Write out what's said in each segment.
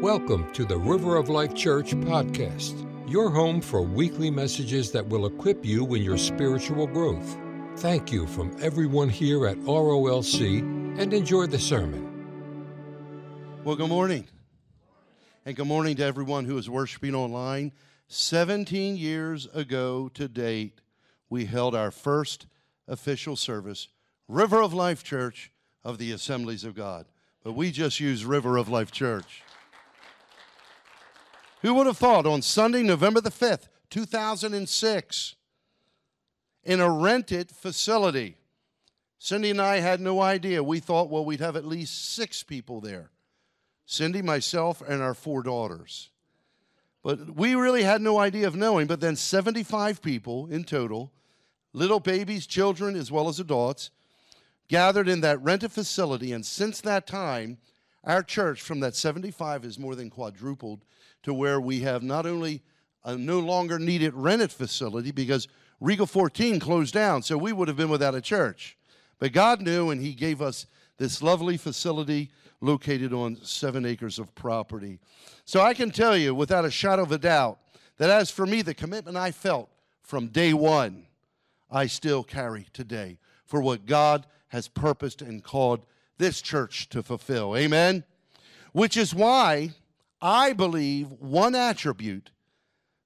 Welcome to the River of Life Church podcast, your home for weekly messages that will equip you in your spiritual growth. Thank you from everyone here at ROLC and enjoy the sermon. Well, good morning. And good morning to everyone who is worshiping online. 17 years ago to date, we held our first official service, River of Life Church of the Assemblies of God. But we just use River of Life Church. Who would have thought on Sunday, November the 5th, 2006, in a rented facility? Cindy and I had no idea. We thought, well, we'd have at least six people there Cindy, myself, and our four daughters. But we really had no idea of knowing. But then 75 people in total, little babies, children, as well as adults, gathered in that rented facility. And since that time, our church from that 75 has more than quadrupled to where we have not only a no longer needed rented facility because Regal 14 closed down, so we would have been without a church. But God knew, and He gave us this lovely facility located on seven acres of property. So I can tell you without a shadow of a doubt that as for me, the commitment I felt from day one, I still carry today for what God has purposed and called this church to fulfill. Amen? Which is why I believe one attribute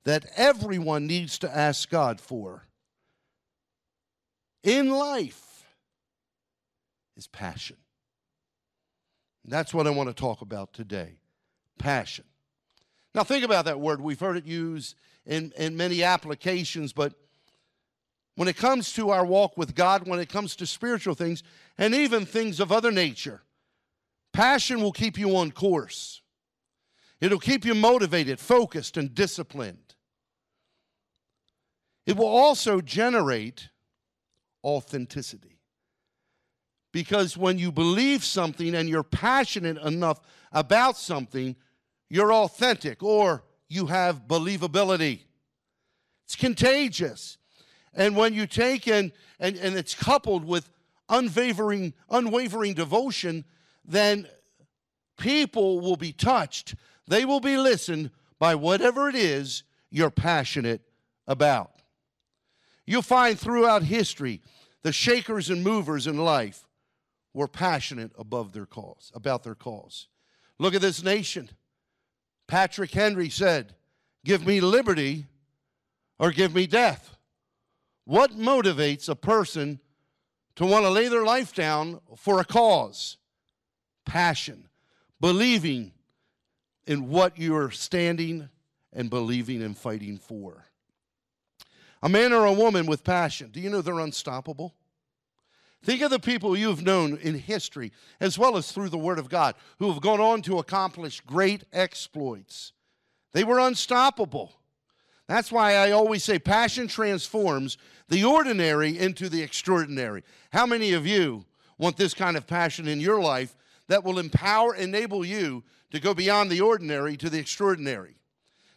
that everyone needs to ask God for in life is passion. That's what I want to talk about today passion. Now, think about that word. We've heard it used in, in many applications, but when it comes to our walk with God, when it comes to spiritual things, and even things of other nature, passion will keep you on course. It'll keep you motivated, focused, and disciplined. It will also generate authenticity. Because when you believe something and you're passionate enough about something, you're authentic or you have believability. It's contagious. And when you take and, and, and it's coupled with unwavering, unwavering devotion, then people will be touched they will be listened by whatever it is you're passionate about. You'll find throughout history the shakers and movers in life were passionate above their cause, about their cause. Look at this nation. Patrick Henry said, Give me liberty or give me death. What motivates a person to want to lay their life down for a cause? Passion, believing in what you're standing and believing and fighting for. A man or a woman with passion, do you know they're unstoppable? Think of the people you've known in history, as well as through the Word of God, who have gone on to accomplish great exploits. They were unstoppable. That's why I always say passion transforms the ordinary into the extraordinary. How many of you want this kind of passion in your life that will empower, enable you to go beyond the ordinary to the extraordinary.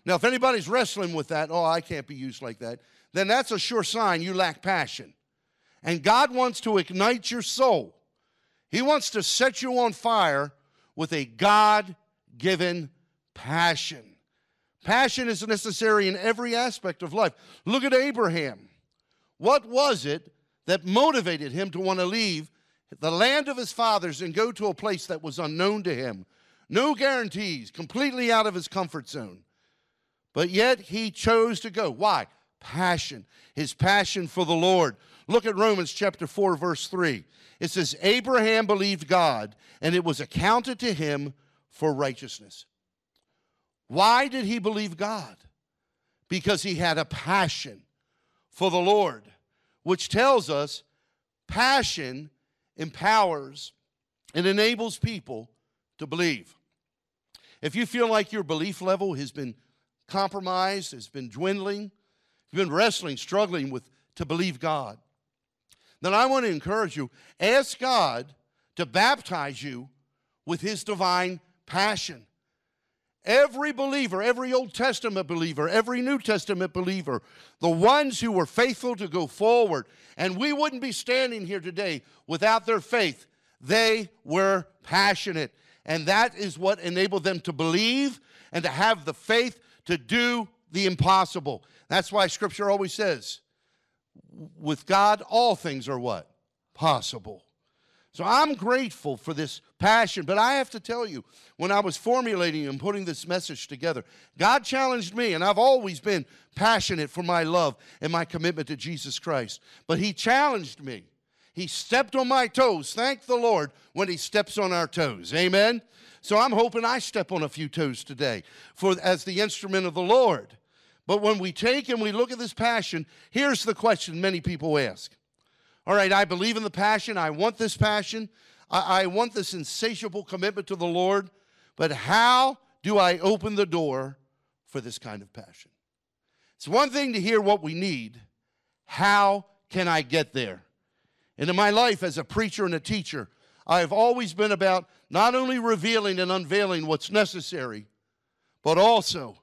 Now, if anybody's wrestling with that, oh, I can't be used like that, then that's a sure sign you lack passion. And God wants to ignite your soul. He wants to set you on fire with a God given passion. Passion is necessary in every aspect of life. Look at Abraham. What was it that motivated him to want to leave the land of his fathers and go to a place that was unknown to him? No guarantees, completely out of his comfort zone. But yet he chose to go. Why? Passion. His passion for the Lord. Look at Romans chapter 4, verse 3. It says, Abraham believed God, and it was accounted to him for righteousness. Why did he believe God? Because he had a passion for the Lord, which tells us passion empowers and enables people to believe. If you feel like your belief level has been compromised, has been dwindling, you've been wrestling, struggling with to believe God, then I want to encourage you ask God to baptize you with his divine passion. Every believer, every Old Testament believer, every New Testament believer, the ones who were faithful to go forward, and we wouldn't be standing here today without their faith, they were passionate And that is what enabled them to believe and to have the faith to do the impossible. That's why scripture always says, with God, all things are what? Possible. So I'm grateful for this passion, but I have to tell you, when I was formulating and putting this message together, God challenged me, and I've always been passionate for my love and my commitment to Jesus Christ. But He challenged me. He stepped on my toes. Thank the Lord when He steps on our toes. Amen. So I'm hoping I step on a few toes today for as the instrument of the Lord. But when we take and we look at this passion, here's the question many people ask. All right, I believe in the passion. I want this passion. I, I want this insatiable commitment to the Lord. But how do I open the door for this kind of passion? It's one thing to hear what we need. How can I get there? And in my life as a preacher and a teacher, I have always been about not only revealing and unveiling what's necessary, but also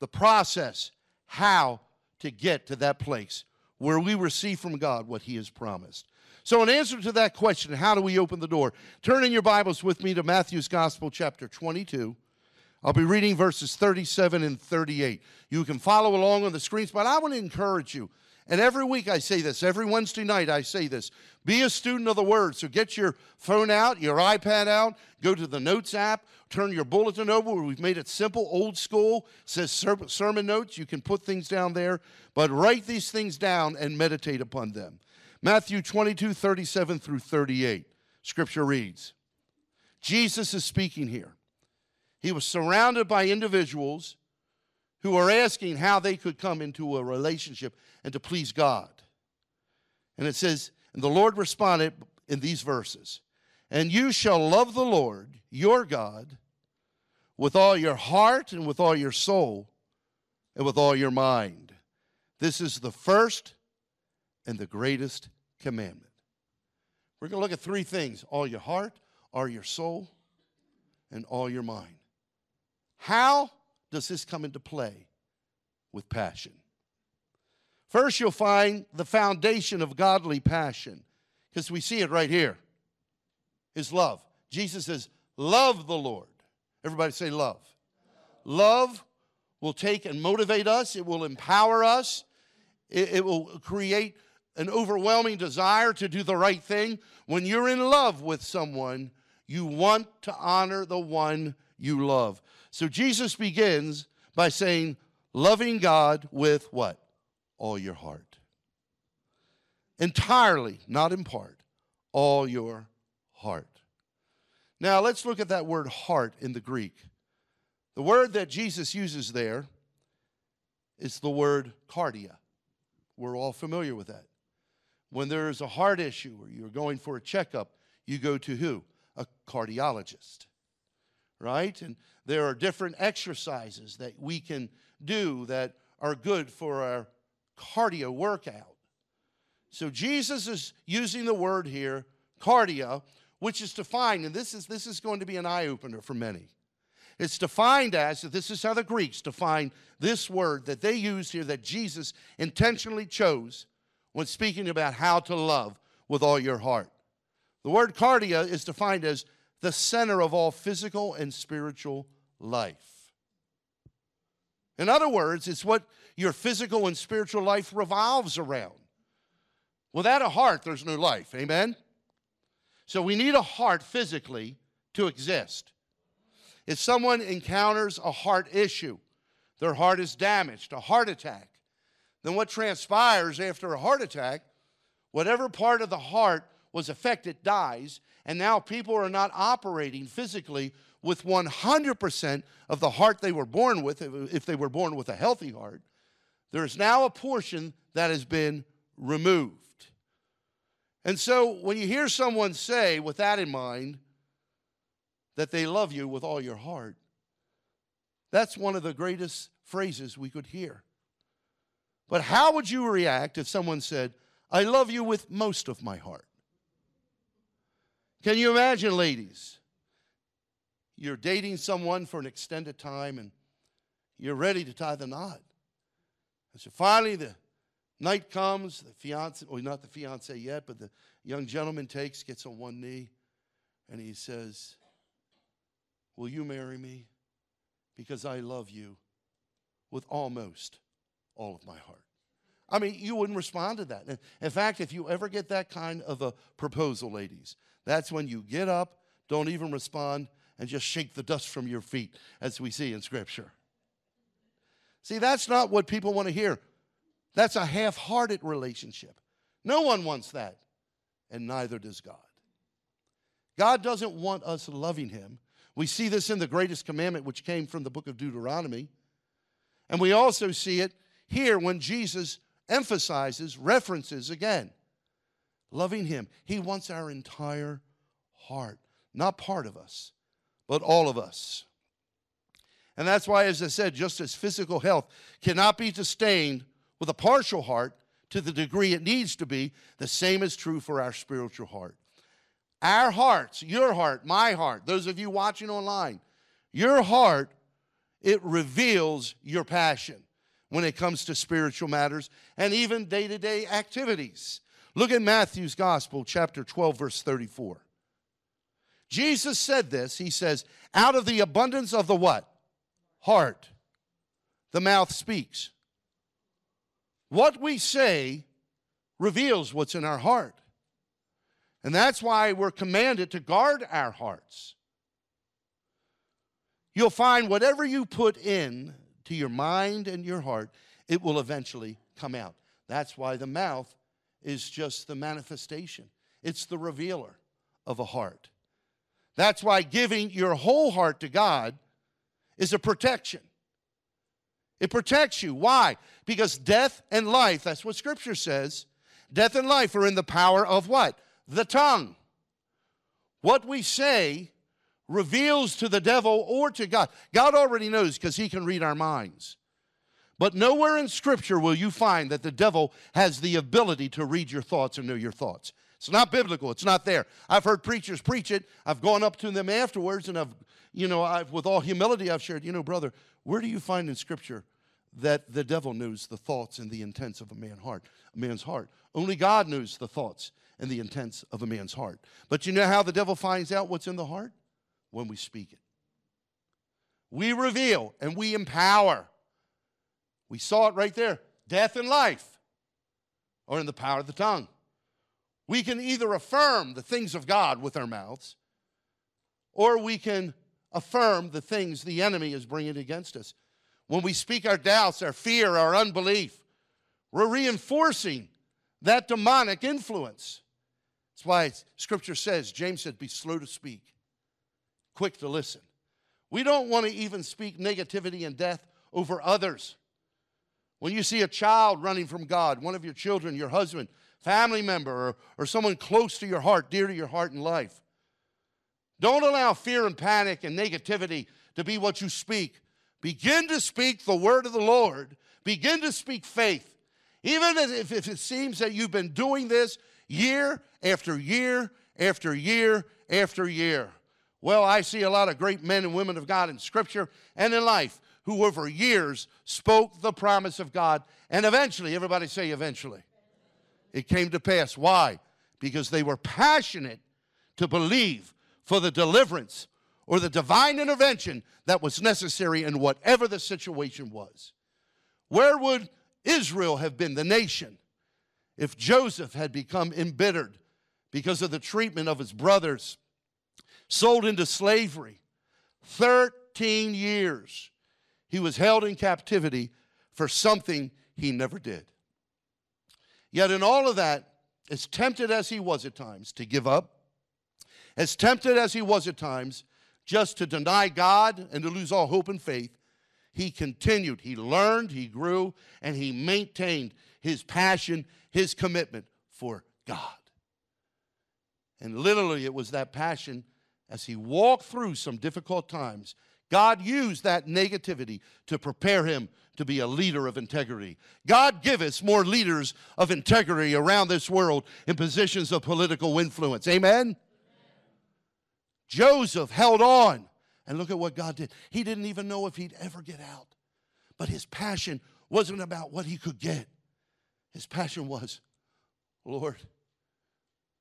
the process, how to get to that place where we receive from God what He has promised. So, in answer to that question, how do we open the door? Turn in your Bibles with me to Matthew's Gospel, chapter 22. I'll be reading verses 37 and 38. You can follow along on the screens, but I want to encourage you and every week I say this, every Wednesday night I say this be a student of the Word. So get your phone out, your iPad out, go to the Notes app, turn your bulletin over. We've made it simple, old school, says sermon notes. You can put things down there, but write these things down and meditate upon them. Matthew 22, 37 through 38. Scripture reads Jesus is speaking here. He was surrounded by individuals who are asking how they could come into a relationship and to please God. And it says, and the Lord responded in these verses And you shall love the Lord your God with all your heart and with all your soul and with all your mind. This is the first and the greatest commandment. We're going to look at three things all your heart, all your soul, and all your mind. How does this come into play with passion? First, you'll find the foundation of godly passion, because we see it right here is love. Jesus says, Love the Lord. Everybody say, Love. Love will take and motivate us, it will empower us, it, it will create an overwhelming desire to do the right thing. When you're in love with someone, you want to honor the one you love. So Jesus begins by saying, loving God with what? All your heart. Entirely, not in part, all your heart. Now let's look at that word heart in the Greek. The word that Jesus uses there is the word cardia. We're all familiar with that. When there is a heart issue or you're going for a checkup, you go to who? A cardiologist right? And there are different exercises that we can do that are good for our cardio workout. So Jesus is using the word here, cardio, which is defined, and this is, this is going to be an eye opener for many. It's defined as, this is how the Greeks define this word that they use here that Jesus intentionally chose when speaking about how to love with all your heart. The word cardia is defined as the center of all physical and spiritual life. In other words, it's what your physical and spiritual life revolves around. Without a heart, there's no life. Amen? So we need a heart physically to exist. If someone encounters a heart issue, their heart is damaged, a heart attack, then what transpires after a heart attack, whatever part of the heart was affected dies, and now people are not operating physically with 100% of the heart they were born with, if they were born with a healthy heart. There is now a portion that has been removed. And so when you hear someone say, with that in mind, that they love you with all your heart, that's one of the greatest phrases we could hear. But how would you react if someone said, I love you with most of my heart? Can you imagine, ladies? You're dating someone for an extended time and you're ready to tie the knot. And so finally, the night comes, the fiance, well, not the fiance yet, but the young gentleman takes, gets on one knee, and he says, Will you marry me? Because I love you with almost all of my heart. I mean, you wouldn't respond to that. In fact, if you ever get that kind of a proposal, ladies, that's when you get up, don't even respond, and just shake the dust from your feet, as we see in Scripture. See, that's not what people want to hear. That's a half hearted relationship. No one wants that, and neither does God. God doesn't want us loving Him. We see this in the greatest commandment, which came from the book of Deuteronomy. And we also see it here when Jesus emphasizes, references again, loving Him. He wants our entire heart, not part of us, but all of us. And that's why, as I said, just as physical health cannot be sustained with a partial heart to the degree it needs to be, the same is true for our spiritual heart. Our hearts, your heart, my heart, those of you watching online, your heart, it reveals your passion when it comes to spiritual matters and even day to day activities. Look at Matthew's Gospel, chapter 12, verse 34. Jesus said this. He says, Out of the abundance of the what? Heart. The mouth speaks. What we say reveals what's in our heart. And that's why we're commanded to guard our hearts. You'll find whatever you put in to your mind and your heart, it will eventually come out. That's why the mouth is just the manifestation, it's the revealer of a heart. That's why giving your whole heart to God is a protection. It protects you. Why? Because death and life, that's what Scripture says, death and life are in the power of what? the tongue. What we say reveals to the devil or to God. God already knows because he can read our minds. But nowhere in Scripture will you find that the devil has the ability to read your thoughts and know your thoughts. It's not biblical. It's not there. I've heard preachers preach it. I've gone up to them afterwards and I've, you know, I've, with all humility, I've shared, you know, brother, where do you find in Scripture that the devil knows the thoughts and the intents of a man's heart? A man's heart. Only God knows the thoughts and the intents of a man's heart. But you know how the devil finds out what's in the heart? When we speak it. We reveal and we empower. We saw it right there death and life are in the power of the tongue. We can either affirm the things of God with our mouths, or we can affirm the things the enemy is bringing against us. When we speak our doubts, our fear, our unbelief, we're reinforcing that demonic influence. That's why scripture says, James said, be slow to speak, quick to listen. We don't want to even speak negativity and death over others. When you see a child running from God, one of your children, your husband, family member, or, or someone close to your heart, dear to your heart in life, don't allow fear and panic and negativity to be what you speak. Begin to speak the word of the Lord. Begin to speak faith. Even if, if it seems that you've been doing this year after year after year after year. Well, I see a lot of great men and women of God in Scripture and in life who over years spoke the promise of God, and eventually, everybody say eventually, it came to pass. Why? Because they were passionate to believe for the deliverance or the divine intervention that was necessary in whatever the situation was. Where would Israel have been, the nation, if Joseph had become embittered because of the treatment of his brothers, sold into slavery. 13 years he was held in captivity for something he never did. Yet, in all of that, as tempted as he was at times to give up, as tempted as he was at times just to deny God and to lose all hope and faith, he continued. He learned, he grew, and he maintained his passion, his commitment for God. And literally, it was that passion as he walked through some difficult times. God used that negativity to prepare him to be a leader of integrity. God give us more leaders of integrity around this world in positions of political influence. Amen? Amen? Joseph held on and look at what God did. He didn't even know if he'd ever get out. But his passion wasn't about what he could get. His passion was, Lord,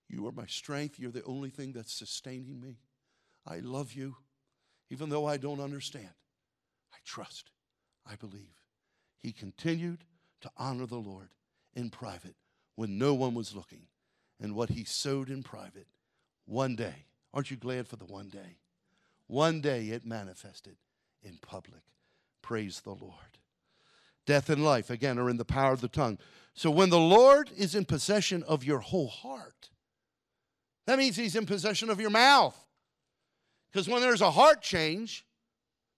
you are my strength. You're the only thing that's sustaining me. I love you. Even though I don't understand. I trust, I believe. He continued to honor the Lord in private when no one was looking. And what he sowed in private, one day, aren't you glad for the one day? One day it manifested in public. Praise the Lord. Death and life, again, are in the power of the tongue. So when the Lord is in possession of your whole heart, that means he's in possession of your mouth. Because when there's a heart change,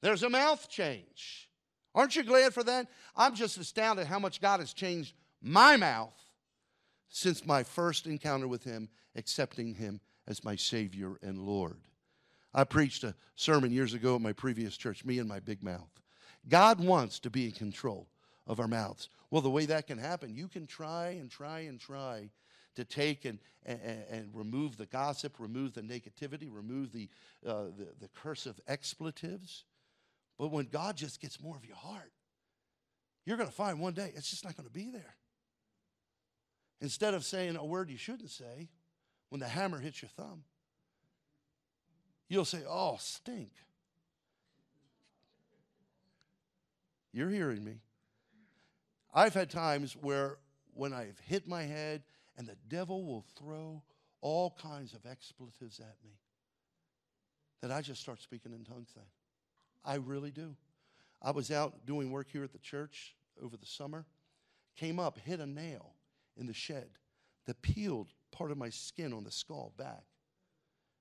there's a mouth change. Aren't you glad for that? I'm just astounded how much God has changed my mouth since my first encounter with Him, accepting Him as my Savior and Lord. I preached a sermon years ago at my previous church, me and my big mouth. God wants to be in control of our mouths. Well, the way that can happen, you can try and try and try to take and, and, and remove the gossip, remove the negativity, remove the, uh, the, the cursive expletives. But when God just gets more of your heart, you're going to find one day it's just not going to be there. Instead of saying a word you shouldn't say, when the hammer hits your thumb, you'll say, Oh, stink. You're hearing me. I've had times where when I've hit my head and the devil will throw all kinds of expletives at me that I just start speaking in tongues then. I really do. I was out doing work here at the church over the summer, came up, hit a nail in the shed that peeled part of my skin on the skull back.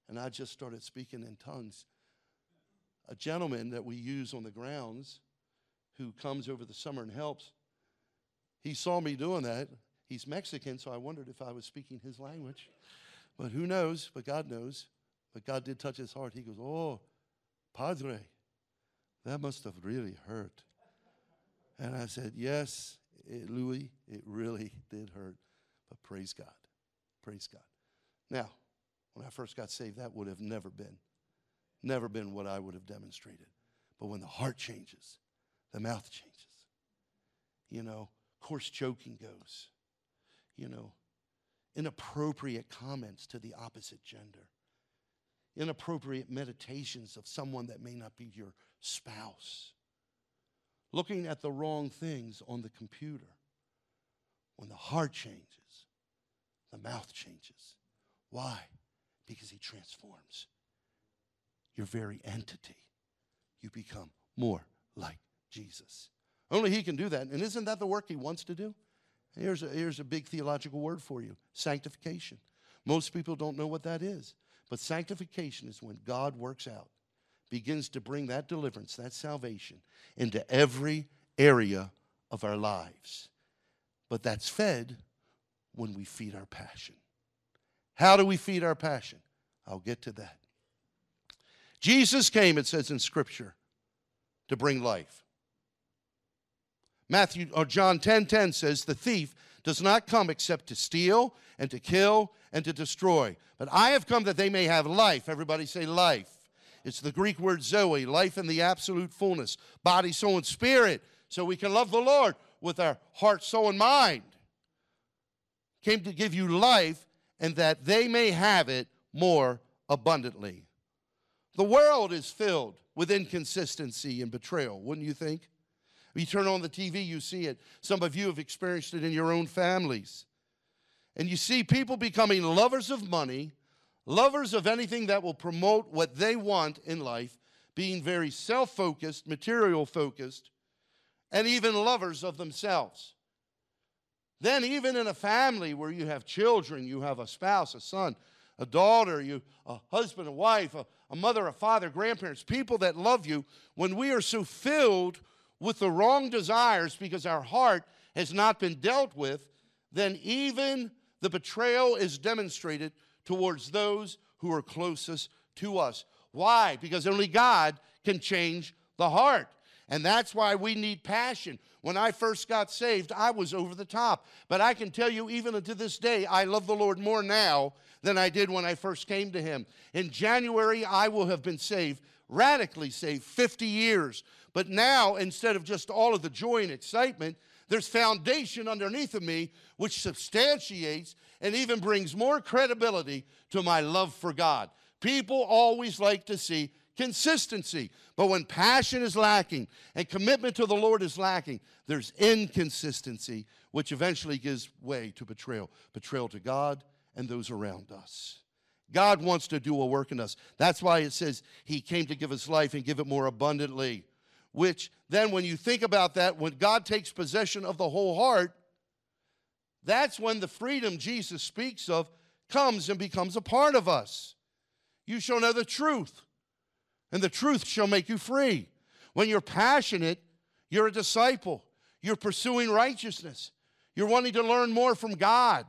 And I just started speaking in tongues. A gentleman that we use on the grounds who comes over the summer and helps, he saw me doing that. He's Mexican, so I wondered if I was speaking his language. But who knows? But God knows. But God did touch his heart. He goes, Oh, Padre, that must have really hurt. And I said, Yes, it, Louis, it really did hurt. But praise God. Praise God. Now, when I first got saved, that would have never been, never been what I would have demonstrated. But when the heart changes, the mouth changes. You know, coarse joking goes. You know, inappropriate comments to the opposite gender, inappropriate meditations of someone that may not be your spouse, looking at the wrong things on the computer. When the heart changes, the mouth changes. Why? Because he transforms your very entity. You become more like Jesus. Only he can do that. And isn't that the work he wants to do? Here's a, here's a big theological word for you sanctification. Most people don't know what that is. But sanctification is when God works out, begins to bring that deliverance, that salvation into every area of our lives. But that's fed when we feed our passion. How do we feed our passion? I'll get to that. Jesus came, it says in Scripture, to bring life. Matthew or John 10 10 says, The thief does not come except to steal and to kill and to destroy. But I have come that they may have life. Everybody say life. It's the Greek word zoe, life in the absolute fullness, body, soul, and spirit, so we can love the Lord with our heart, soul, and mind. Came to give you life and that they may have it more abundantly. The world is filled with inconsistency and betrayal, wouldn't you think? You turn on the TV, you see it. Some of you have experienced it in your own families. And you see people becoming lovers of money, lovers of anything that will promote what they want in life, being very self focused, material focused, and even lovers of themselves. Then, even in a family where you have children, you have a spouse, a son, a daughter, you, a husband, a wife, a, a mother, a father, grandparents, people that love you, when we are so filled with the wrong desires because our heart has not been dealt with, then even the betrayal is demonstrated towards those who are closest to us. Why? Because only God can change the heart. And that's why we need passion. When I first got saved, I was over the top. But I can tell you, even to this day, I love the Lord more now than I did when I first came to Him. In January, I will have been saved, radically saved, 50 years. But now, instead of just all of the joy and excitement, there's foundation underneath of me which substantiates and even brings more credibility to my love for God. People always like to see consistency. But when passion is lacking and commitment to the Lord is lacking, there's inconsistency, which eventually gives way to betrayal betrayal to God and those around us. God wants to do a work in us. That's why it says He came to give us life and give it more abundantly. Which then, when you think about that, when God takes possession of the whole heart, that's when the freedom Jesus speaks of comes and becomes a part of us. You shall know the truth, and the truth shall make you free. When you're passionate, you're a disciple. You're pursuing righteousness. You're wanting to learn more from God.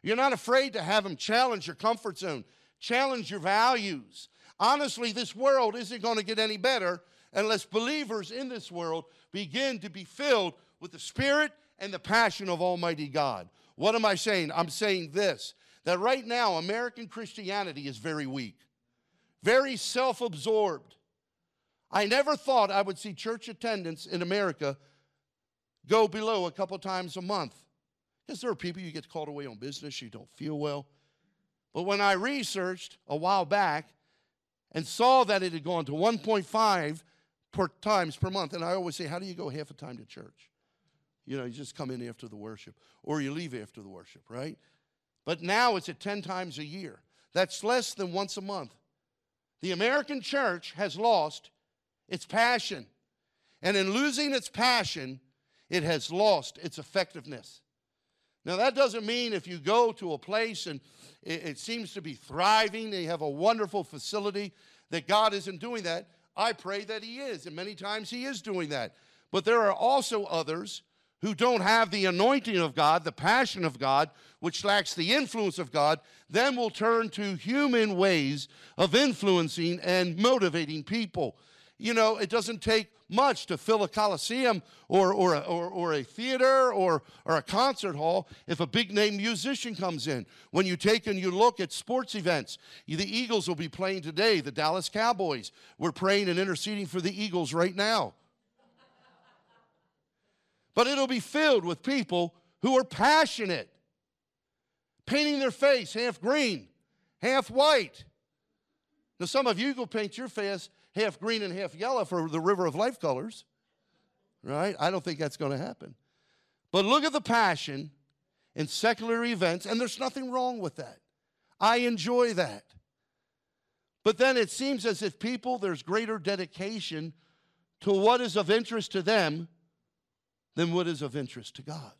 You're not afraid to have Him challenge your comfort zone, challenge your values. Honestly, this world isn't going to get any better unless believers in this world begin to be filled with the Spirit and the passion of Almighty God. What am I saying? I'm saying this that right now, American Christianity is very weak, very self absorbed. I never thought I would see church attendance in America go below a couple times a month. Because there are people you get called away on business, you don't feel well. But when I researched a while back and saw that it had gone to 1.5 per times per month, and I always say, How do you go half a time to church? You know, you just come in after the worship, or you leave after the worship, right? But now it's at 10 times a year. That's less than once a month. The American church has lost its passion. And in losing its passion, it has lost its effectiveness. Now, that doesn't mean if you go to a place and it, it, seems to be thriving, they have a wonderful facility, that God isn't doing that. I pray that He is, and many times He is doing that. But there are also others who don't have the anointing of God, the passion of God, which lacks the influence of God, then will turn to human ways of influencing and motivating people. You know, it doesn't take much to fill a coliseum or, or, a, or, or a theater or, or a concert hall if a big name musician comes in. When you take and you look at sports events, the Eagles will be playing today, the Dallas Cowboys. We're praying and interceding for the Eagles right now but it'll be filled with people who are passionate, painting their face half green, half white. Now, some of you go paint your face half green and half yellow for the river of life colors, right? I don't think that's going to happen. But look at the passion in secular events, and there's nothing wrong with that. I enjoy that. But then it seems as if people, there's greater dedication to what is of interest to them than what is of interest to God.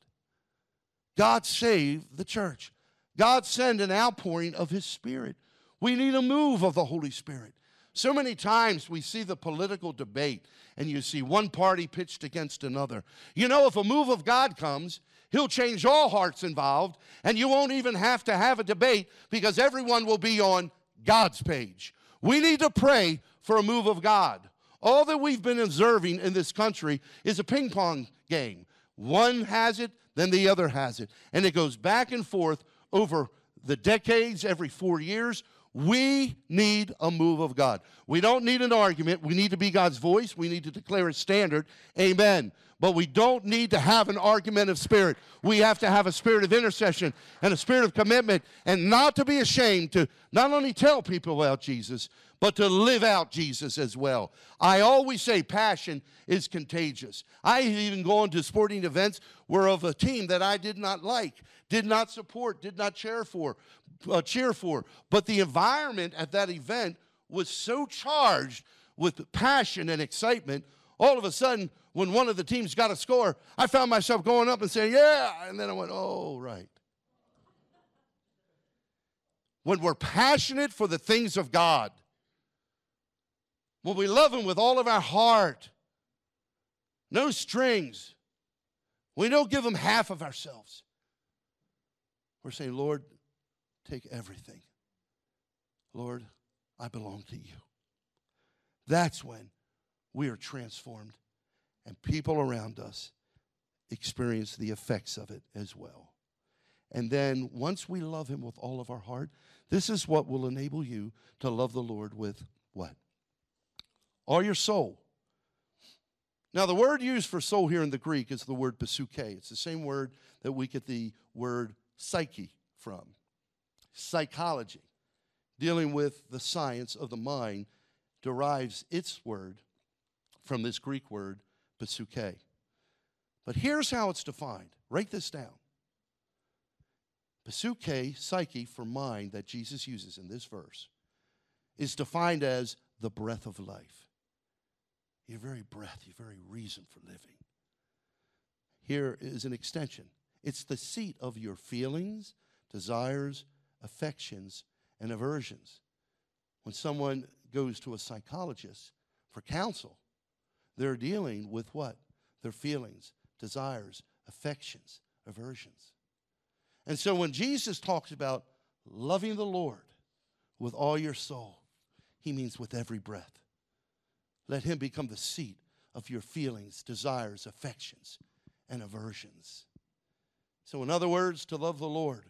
God save the church. God send an outpouring of His Spirit. We need a move of the Holy Spirit. So many times we see the political debate and you see one party pitched against another. You know, if a move of God comes, He'll change all hearts involved, and you won't even have to have a debate because everyone will be on God's page. We need to pray for a move of God. All that we've been observing in this country is a ping pong game. One has it, then the other has it. And it goes back and forth over the decades, every four years. We need a move of God. We don't need an argument. We need to be God's voice. We need to declare a standard. Amen. But we don't need to have an argumentative spirit. We have to have a spirit of intercession and a spirit of commitment and not to be ashamed to not only tell people about Jesus, but to live out Jesus as well. I always say passion is contagious. I even go into sporting events where of a team that I did not like, did not support, did not cheer for, uh, cheer for, but the environment at that event was so charged with passion and excitement. All of a sudden, when one of the teams got a score, I found myself going up and saying, "Yeah," and then I went, "Oh, right." When we're passionate for the things of God, when we love Him with all of our heart, no strings, we don't give Him half of ourselves. We're saying, Lord, take everything. Lord, I belong to you. That's when we are transformed and people around us experience the effects of it as well. And then once we love Him with all of our heart, this is what will enable you to love the Lord with what? All your soul. Now, the word used for soul here in the Greek is the word psuche. It's the same word that we get the word psyche from psychology, dealing with the science of the mind derives its word from this Greek word, psuche. But here's how it's defined. Write this down. Psuche, psyche, for mind, that Jesus uses in this verse, is defined as the breath of life. Your very breath, your very reason for living. Here is an extension it's the seat of your feelings, desires, affections, and aversions. When someone goes to a psychologist for counsel, they're dealing with what? Their feelings, desires, affections, aversions. And so when Jesus talks about loving the Lord with all your soul, he means with every breath. Let him become the seat of your feelings, desires, affections, and aversions. So, in other words, to love the Lord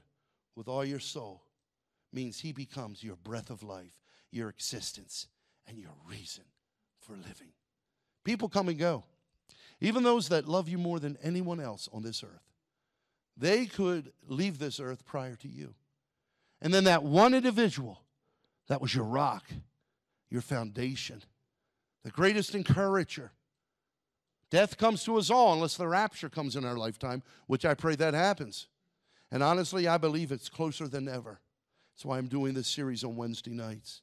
with all your soul means he becomes your breath of life, your existence, and your reason for living. People come and go. Even those that love you more than anyone else on this earth, they could leave this earth prior to you. And then that one individual, that was your rock, your foundation, the greatest encourager. Death comes to us all unless the rapture comes in our lifetime, which I pray that happens. And honestly, I believe it's closer than ever. That's why I'm doing this series on Wednesday nights.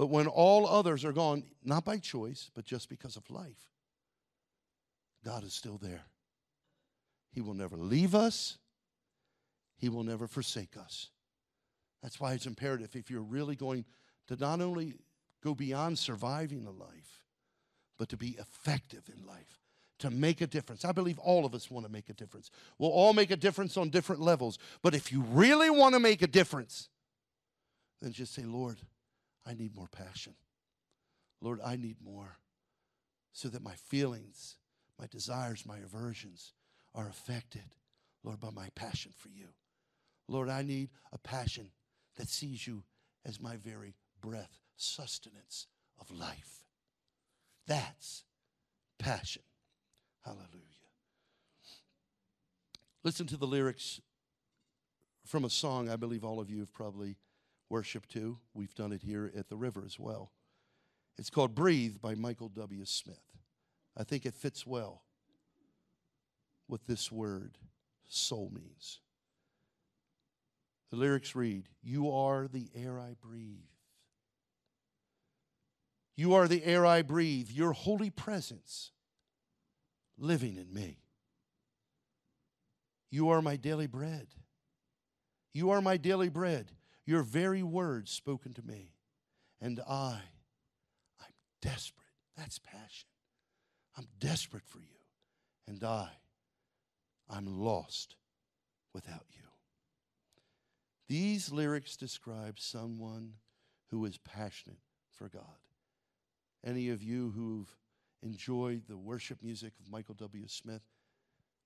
But when all others are gone, not by choice, but just because of life, God is still there. He will never leave us, He will never forsake us. That's why it's imperative if you're really going to not only go beyond surviving a life, but to be effective in life, to make a difference. I believe all of us want to make a difference. We'll all make a difference on different levels. But if you really want to make a difference, then just say, Lord, I need more passion. Lord, I need more so that my feelings, my desires, my aversions are affected, Lord, by my passion for you. Lord, I need a passion that sees you as my very breath, sustenance of life. That's passion. Hallelujah. Listen to the lyrics from a song I believe all of you have probably worshiped to. We've done it here at the river as well. It's called Breathe by Michael W. Smith. I think it fits well what this word soul means. The lyrics read You are the air I breathe. You are the air I breathe, your holy presence living in me. You are my daily bread. You are my daily bread, your very words spoken to me. And I, I'm desperate. That's passion. I'm desperate for you. And I, I'm lost without you. These lyrics describe someone who is passionate for God. Any of you who've enjoyed the worship music of Michael W. Smith,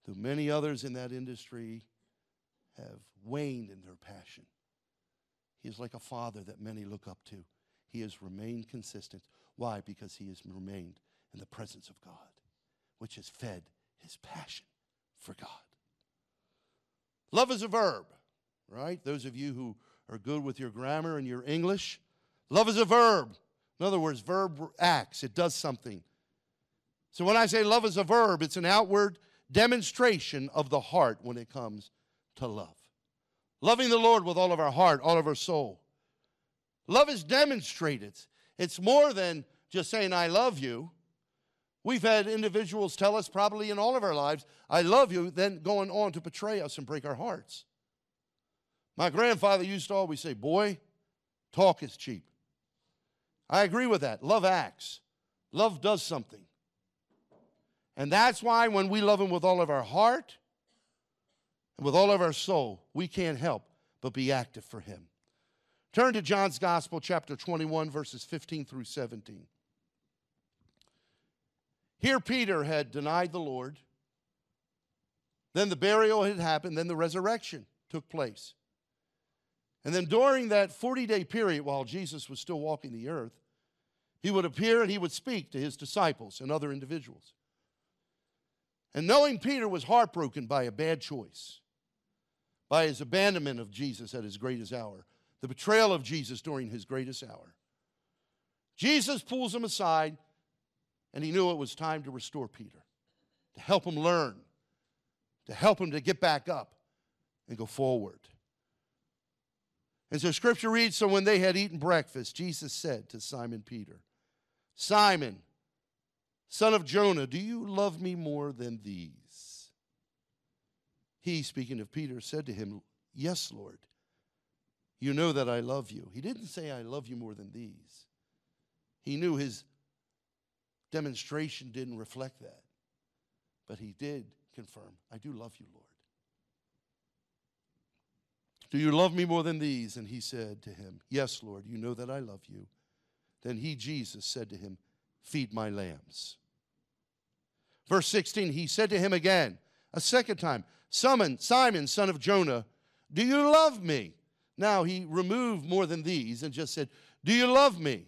though many others in that industry have waned in their passion, he is like a father that many look up to. He has remained consistent. Why? Because he has remained in the presence of God, which has fed his passion for God. Love is a verb, right? Those of you who are good with your grammar and your English, love is a verb. In other words, verb acts, it does something. So when I say love is a verb, it's an outward demonstration of the heart when it comes to love. Loving the Lord with all of our heart, all of our soul. Love is demonstrated. It's more than just saying, I love you. We've had individuals tell us, probably in all of our lives, I love you, then going on to betray us and break our hearts. My grandfather used to always say, Boy, talk is cheap. I agree with that. Love acts, love does something. And that's why when we love Him with all of our heart and with all of our soul, we can't help but be active for Him. Turn to John's Gospel, chapter 21, verses 15 through 17. Here, Peter had denied the Lord. Then the burial had happened. Then the resurrection took place. And then during that 40 day period while Jesus was still walking the earth, he would appear and he would speak to his disciples and other individuals. And knowing Peter was heartbroken by a bad choice, by his abandonment of Jesus at his greatest hour, the betrayal of Jesus during his greatest hour, Jesus pulls him aside, and he knew it was time to restore Peter, to help him learn, to help him to get back up and go forward. And so scripture reads So when they had eaten breakfast, Jesus said to Simon Peter, Simon, son of Jonah, do you love me more than these? He, speaking of Peter, said to him, Yes, Lord. You know that I love you. He didn't say, I love you more than these. He knew his demonstration didn't reflect that. But he did confirm, I do love you, Lord. Do you love me more than these? And he said to him, Yes, Lord, you know that I love you. Then he, Jesus, said to him, Feed my lambs. Verse 16, he said to him again, a second time, Summon, Simon, son of Jonah, do you love me? Now he removed more than these and just said, Do you love me?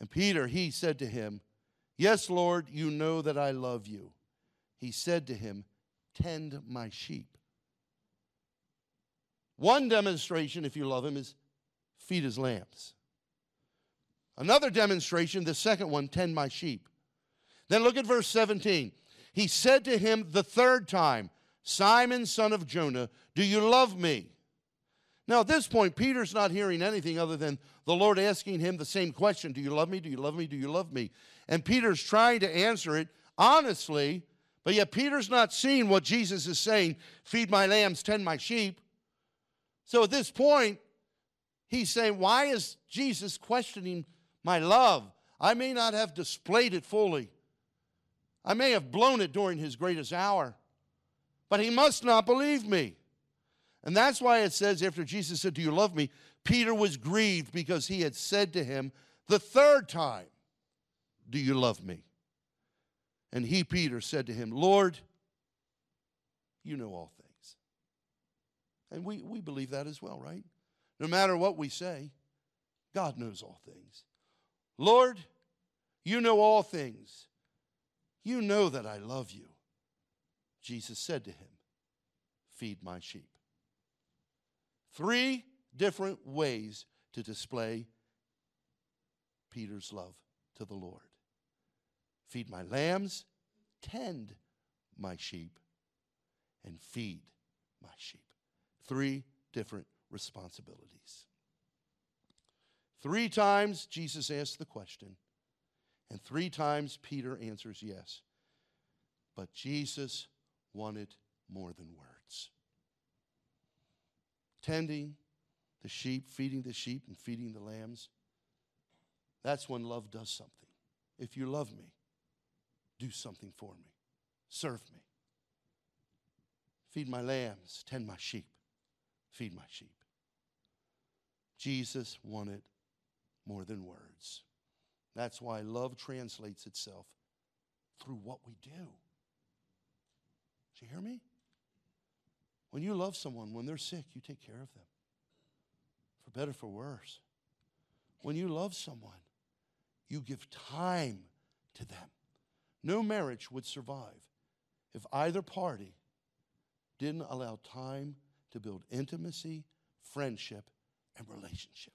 And Peter, he said to him, Yes, Lord, you know that I love you. He said to him, Tend my sheep. One demonstration, if you love him, is feed his lambs. Another demonstration, the second one, tend my sheep. Then look at verse 17. He said to him the third time, Simon, son of Jonah, do you love me? Now, at this point, Peter's not hearing anything other than the Lord asking him the same question Do you love me? Do you love me? Do you love me? And Peter's trying to answer it honestly, but yet Peter's not seeing what Jesus is saying feed my lambs, tend my sheep. So at this point, he's saying, Why is Jesus questioning my love? I may not have displayed it fully, I may have blown it during his greatest hour, but he must not believe me. And that's why it says, after Jesus said, Do you love me? Peter was grieved because he had said to him the third time, Do you love me? And he, Peter, said to him, Lord, you know all things. And we, we believe that as well, right? No matter what we say, God knows all things. Lord, you know all things. You know that I love you. Jesus said to him, Feed my sheep. Three different ways to display Peter's love to the Lord feed my lambs, tend my sheep, and feed my sheep. Three different responsibilities. Three times Jesus asked the question, and three times Peter answers yes. But Jesus wanted more than words tending the sheep, feeding the sheep, and feeding the lambs, that's when love does something. If you love me, do something for me, serve me. Feed my lambs, tend my sheep, feed my sheep. Jesus wanted more than words. That's why love translates itself through what we do. Did you hear me? When you love someone, when they're sick, you take care of them. For better, for worse. When you love someone, you give time to them. No marriage would survive if either party didn't allow time to build intimacy, friendship, and relationship.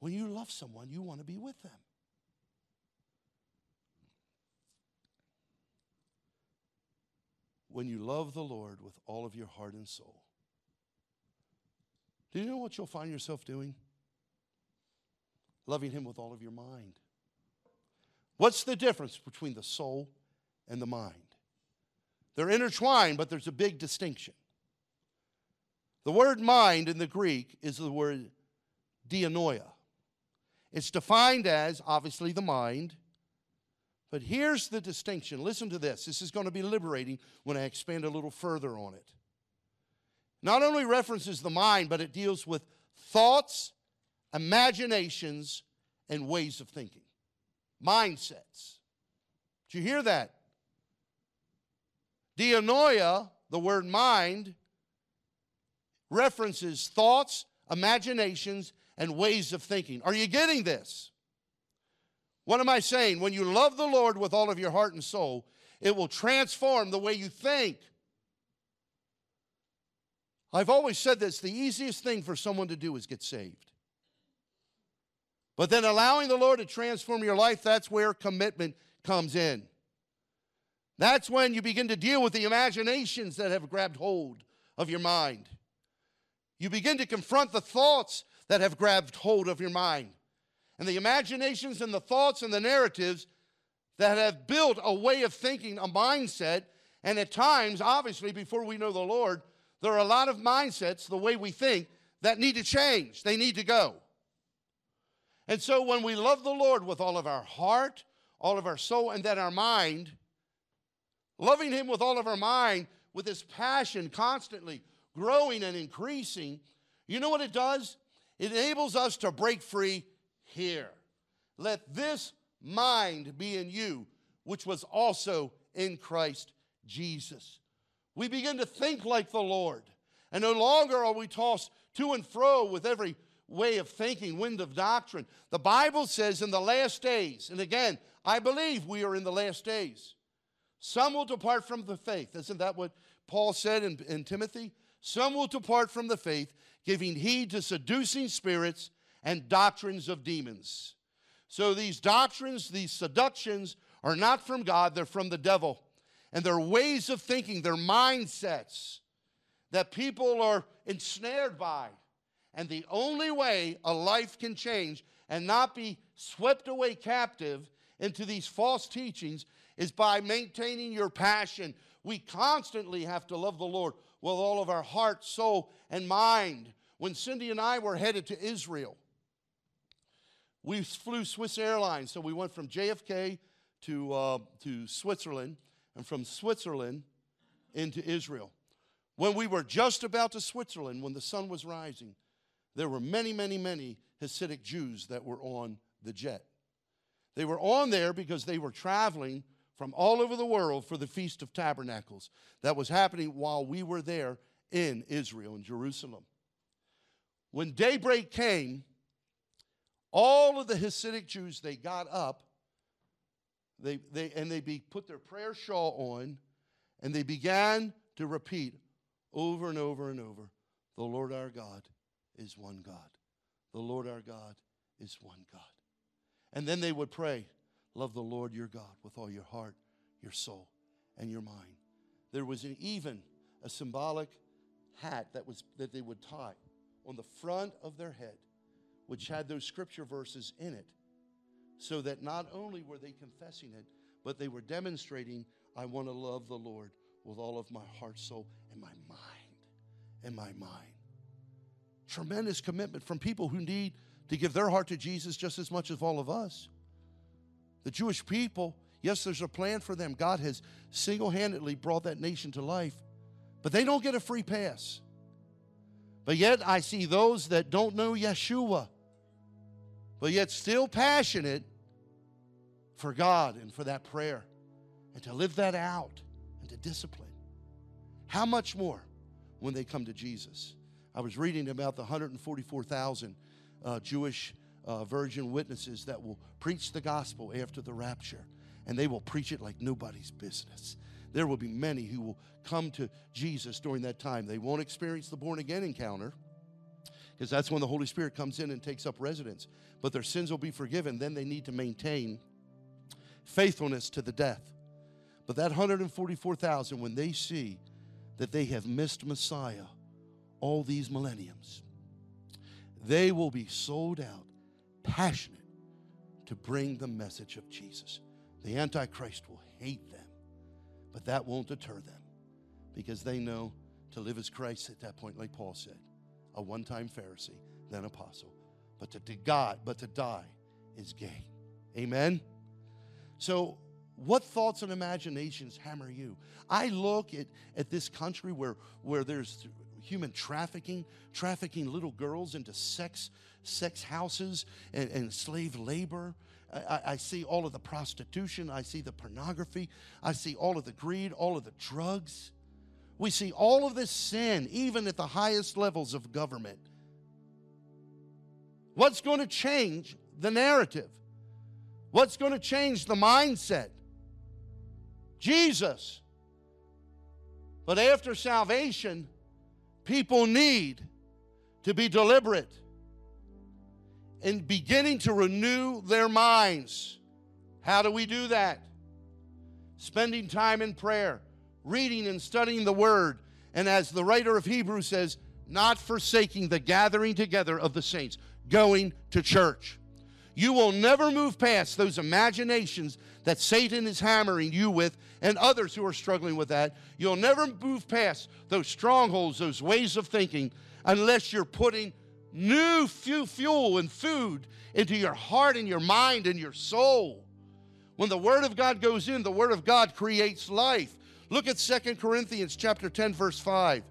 When you love someone, you want to be with them. When you love the Lord with all of your heart and soul. Do you know what you'll find yourself doing? Loving Him with all of your mind. What's the difference between the soul and the mind? They're intertwined, but there's a big distinction. The word mind in the Greek is the word dianoia. It's defined as, obviously, the mind but here's the distinction. Listen to this. This is going to be liberating when I expand a little further on it. Not only references the mind, but it deals with thoughts, imaginations, and ways of thinking. Mindsets. Did you hear that? Dianoia, the word mind, references thoughts, imaginations, and ways of thinking. Are you getting this? What am I saying? When you love the Lord with all of your heart and soul, it will transform the way you think. I've always said this the easiest thing for someone to do is get saved. But then allowing the Lord to transform your life, that's where commitment comes in. That's when you begin to deal with the imaginations that have grabbed hold of your mind. You begin to confront the thoughts that have grabbed hold of your mind. And the imaginations and the thoughts and the narratives that have built a way of thinking, a mindset. And at times, obviously, before we know the Lord, there are a lot of mindsets, the way we think, that need to change. They need to go. And so when we love the Lord with all of our heart, all of our soul, and then our mind, loving Him with all of our mind, with His passion constantly growing and increasing, you know what it does? It enables us to break free here. Let this mind be in you, which was also in Christ Jesus. We begin to think like the Lord, and no longer are we tossed to and fro with every way of thinking, wind of doctrine. The Bible says in the last days, and again, I believe we are in the last days. Some will depart from the faith. Isn't that what Paul said in, in Timothy? Some will depart from the faith, giving heed to seducing spirits and doctrines of demons. So these doctrines, these seductions, are not from God, they're from the devil. And their ways of thinking, their mindsets that people are ensnared by. And the only way a life can change and not be swept away captive into these false teachings is by maintaining your passion. We constantly have to love the Lord with all of our heart, soul, and mind. When Cindy and I were headed to Israel, we flew Swiss Airlines, so we went from JFK to, uh, to Switzerland, and from Switzerland into Israel. When we were just about to Switzerland, when the sun was rising, there were many, many, many Hasidic Jews that were on the jet. They were on there because they were traveling from all over the world for the Feast of Tabernacles that was happening while we were there in Israel, in Jerusalem. When daybreak came, all of the Hasidic Jews, they got up they, they, and they be, put their prayer shawl on and they began to repeat over and over and over the Lord our God is one God. The Lord our God is one God. And then they would pray, Love the Lord your God with all your heart, your soul, and your mind. There was an, even a symbolic hat that, was, that they would tie on the front of their head which had those scripture verses in it, so that not only were they confessing it, but they were demonstrating, I want to love the Lord with all of my heart, soul, and my mind. And my mind. Tremendous commitment from people who need to give their heart to Jesus just as much as all of us. The Jewish people, yes, there's a plan for them. God has single handedly brought that nation to life, but they don't get a free pass. But yet, I see those that don't know Yeshua but yet still passionate for God and for that prayer and to live that out and to discipline. How much more when they come to Jesus? I was reading about the 144,000 uh, Jewish uh, virgin witnesses that will preach the gospel after the rapture, and they will preach it like nobody's business. There will be many who will come to Jesus during that time. They won't experience the born again encounter because that's when the Holy Spirit comes in and takes up residence. But their sins will be forgiven. Then they need to maintain faithfulness to the death. But that 144,000, when they see that they have missed Messiah all these millenniums, they will be sold out, passionate to bring the message of Jesus. The Antichrist will hate them, but that won't deter them because they know to live as Christ at that point, like Paul said a one time Pharisee, then apostle. But to, to God, but to die is gain. Amen? So, what thoughts and imaginations hammer you? I look at, at this country where, where there's human trafficking, trafficking little girls into sex, sex houses and, and slave labor. I, I, see all of the prostitution. I see the pornography. I see all of the greed, all of the drugs. We see all of this sin, even at the highest levels of government. What's going to change the narrative? What's going to change the mindset? Jesus. But after salvation, people need to be deliberate and beginning to renew their minds. How do we do that? Spending time in prayer, reading and studying the Word, and as the writer of Hebrews says, not forsaking the gathering together of the saints, going to church. You will never move past those imaginations that Satan is hammering you with and others who are struggling with that. You'll never move past those strongholds, those ways of thinking, unless you're putting new fuel and food into your heart and your mind and your soul. When the word of God goes in, the word of God creates life. Look at Second Corinthians chapter 10 verse 5.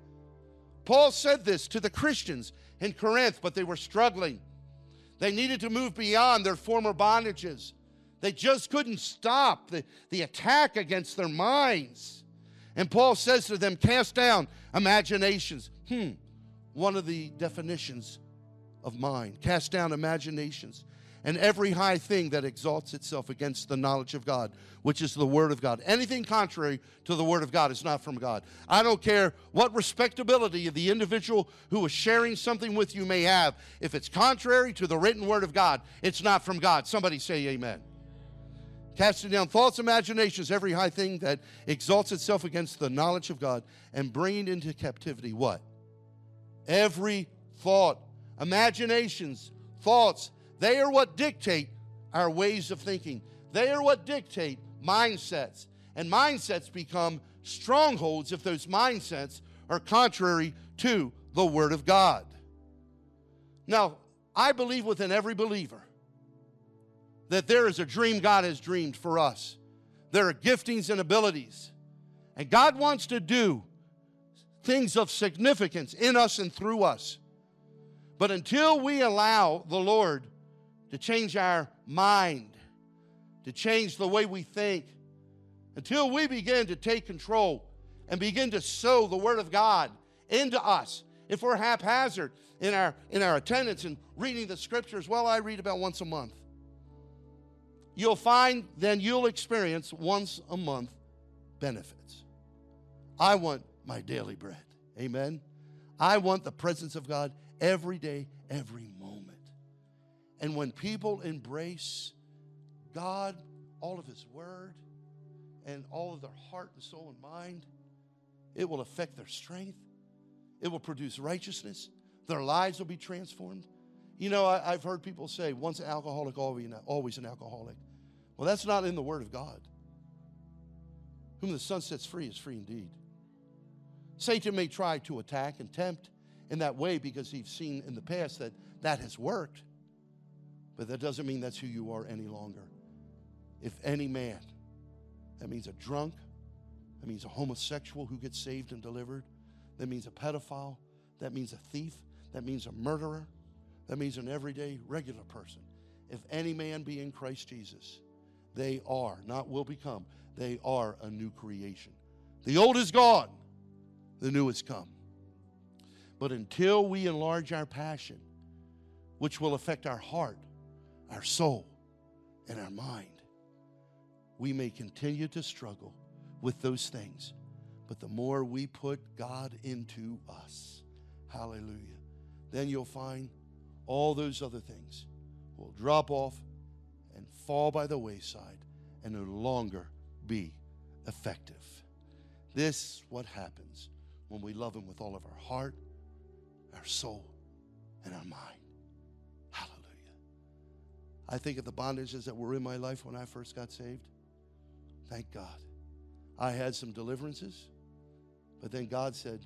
Paul said this to the Christians in Corinth, but they were struggling. They needed to move beyond their former bondages. They just couldn't stop the, the attack against their minds. And Paul says to them, Cast down imaginations. Hmm, one of the definitions of mind. Cast down imaginations and every high thing that exalts itself against the knowledge of God, which is the Word of God. Anything contrary to the Word of God is not from God. I don't care what respectability the individual who is sharing something with you may have. If it's contrary to the written Word of God, it's not from God. Somebody say amen. Casting down thoughts, imaginations, every high thing that exalts itself against the knowledge of God, and bringing into captivity what? Every thought, imaginations, thoughts, they are what dictate our ways of thinking. They are what dictate mindsets. And mindsets become strongholds if those mindsets are contrary to the Word of God. Now, I believe within every believer that there is a dream God has dreamed for us. There are giftings and abilities. And God wants to do things of significance in us and through us. But until we allow the Lord to change our mind, to change the way we think, until we begin to take control and begin to sow the Word of God into us. If we're haphazard in our, in our attendance and reading the scriptures, well, I read about once a month. You'll find then you'll experience once a month benefits. I want my daily bread. Amen. I want the presence of God every day, every and when people embrace God, all of His Word, and all of their heart and soul and mind, it will affect their strength. It will produce righteousness. Their lives will be transformed. You know, I, have heard people say, once an alcoholic, always an alcoholic. Well, that's not in the Word of God. Whom the Son sets free is free indeed. Satan may try to attack and tempt in that way because he's seen in the past that that has worked. But that doesn't mean that's who you are any longer. If any man, that means a drunk, that means a homosexual who gets saved and delivered, that means a pedophile, that means a thief, that means a murderer, that means an everyday regular person. If any man be in Christ Jesus, they are, not will become, they are a new creation. The old is gone, the new has come. But until we enlarge our passion, which will affect our heart, our soul, and our mind, we may continue to struggle with those things. But the more we put God into us, hallelujah, then you'll find all those other things will drop off and fall by the wayside and no longer be effective. This what happens when we love him with all of our heart, our soul, and our mind. I think of the bondages that were in my life when I first got saved. Thank God. I had some deliverances, but then God said,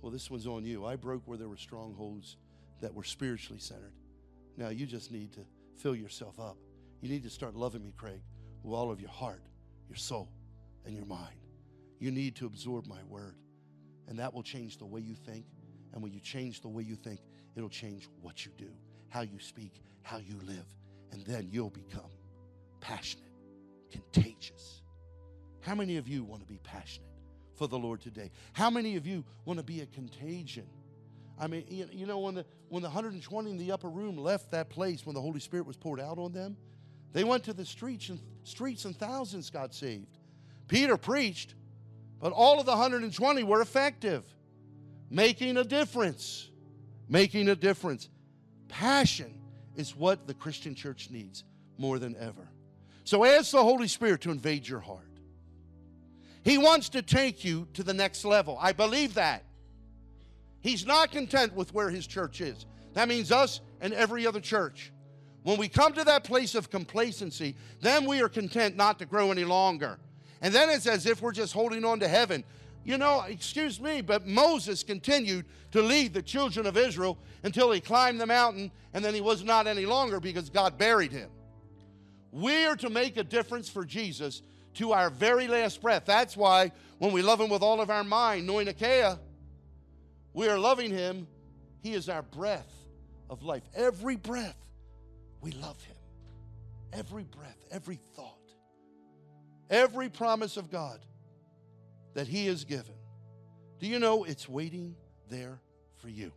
Well, this one's on you. I broke where there were strongholds that were spiritually centered. Now you just need to fill yourself up. You need to start loving me, Craig, with all of your heart, your soul, and your mind. You need to absorb my word, and that will change the way you think. And when you change the way you think, it'll change what you do, how you speak, how you live and then you'll become passionate, contagious. How many of you want to be passionate for the Lord today? How many of you want to be a contagion? I mean, you know, when the, when the 120 in the upper room left that place when the Holy Spirit was poured out on them, they went to the streets and streets and thousands got saved. Peter preached, but all of the 120 were effective, making a difference. Making a difference. Passion is what the Christian church needs more than ever. So ask the Holy Spirit to invade your heart. He wants to take you to the next level. I believe that. He's not content with where his church is. That means us and every other church. When we come to that place of complacency, then we are content not to grow any longer. And then it's as if we're just holding on to heaven. You know, excuse me, but Moses continued to lead the children of Israel until he climbed the mountain, and then he was not any longer because God buried him. We are to make a difference for Jesus to our very last breath. That's why when we love him with all of our mind, noinikeia, we are loving him. He is our breath of life. Every breath, we love him. Every breath, every thought, every promise of God that he has given. Do you know it's waiting there for you?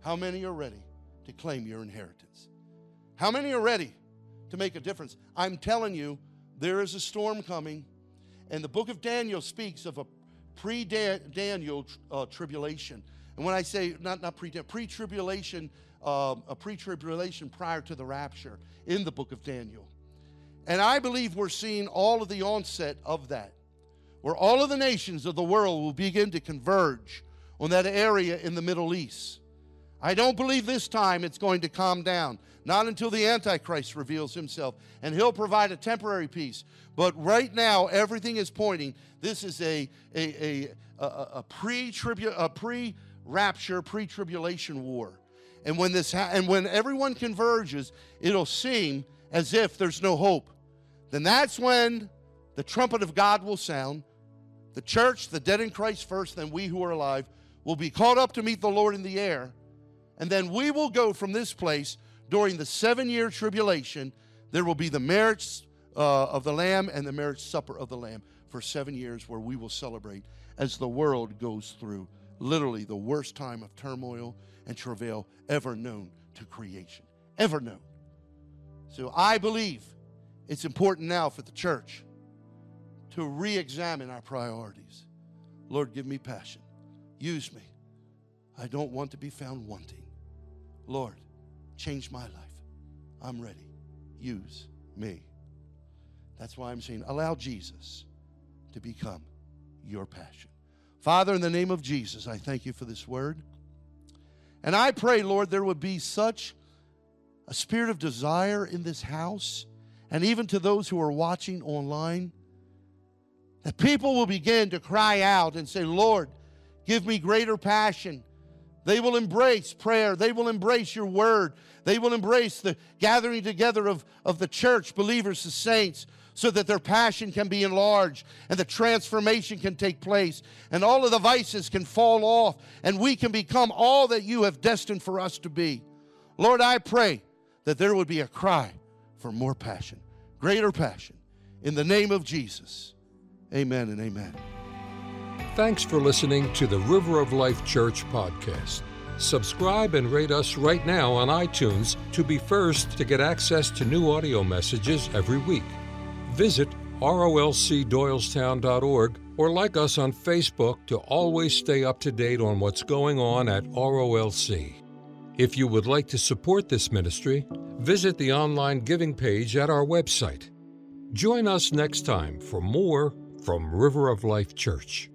How many are ready to claim your inheritance? How many are ready to make a difference? I'm telling you, there is a storm coming, and the book of Daniel speaks of a pre Daniel uh, tribulation. And when I say not, not pre pre tribulation, uh, a pre tribulation prior to the rapture in the book of Daniel. And I believe we're seeing all of the onset of that, where all of the nations of the world will begin to converge on that area in the Middle East. I don't believe this time it's going to calm down. Not until the Antichrist reveals himself. And he'll provide a temporary peace. But right now, everything is pointing this is a, a, a, a, a pre rapture, pre tribulation war. And when, this ha- and when everyone converges, it'll seem as if there's no hope. Then that's when the trumpet of God will sound. The church, the dead in Christ first, then we who are alive, will be caught up to meet the Lord in the air. And then we will go from this place during the seven year tribulation. There will be the marriage uh, of the Lamb and the marriage supper of the Lamb for seven years, where we will celebrate as the world goes through literally the worst time of turmoil and travail ever known to creation. Ever known. So I believe it's important now for the church to re examine our priorities. Lord, give me passion. Use me. I don't want to be found wanting. Lord, change my life. I'm ready. Use me. That's why I'm saying allow Jesus to become your passion. Father, in the name of Jesus, I thank you for this word. And I pray, Lord, there would be such a spirit of desire in this house, and even to those who are watching online, that people will begin to cry out and say, Lord, give me greater passion. They will embrace prayer. They will embrace your word. They will embrace the gathering together of, of the church, believers, the saints, so that their passion can be enlarged and the transformation can take place and all of the vices can fall off and we can become all that you have destined for us to be. Lord, I pray that there would be a cry for more passion, greater passion. In the name of Jesus, amen and amen. Thanks for listening to the River of Life Church podcast. Subscribe and rate us right now on iTunes to be first to get access to new audio messages every week. Visit rolcdoylestown.org or like us on Facebook to always stay up to date on what's going on at ROLC. If you would like to support this ministry, visit the online giving page at our website. Join us next time for more from River of Life Church.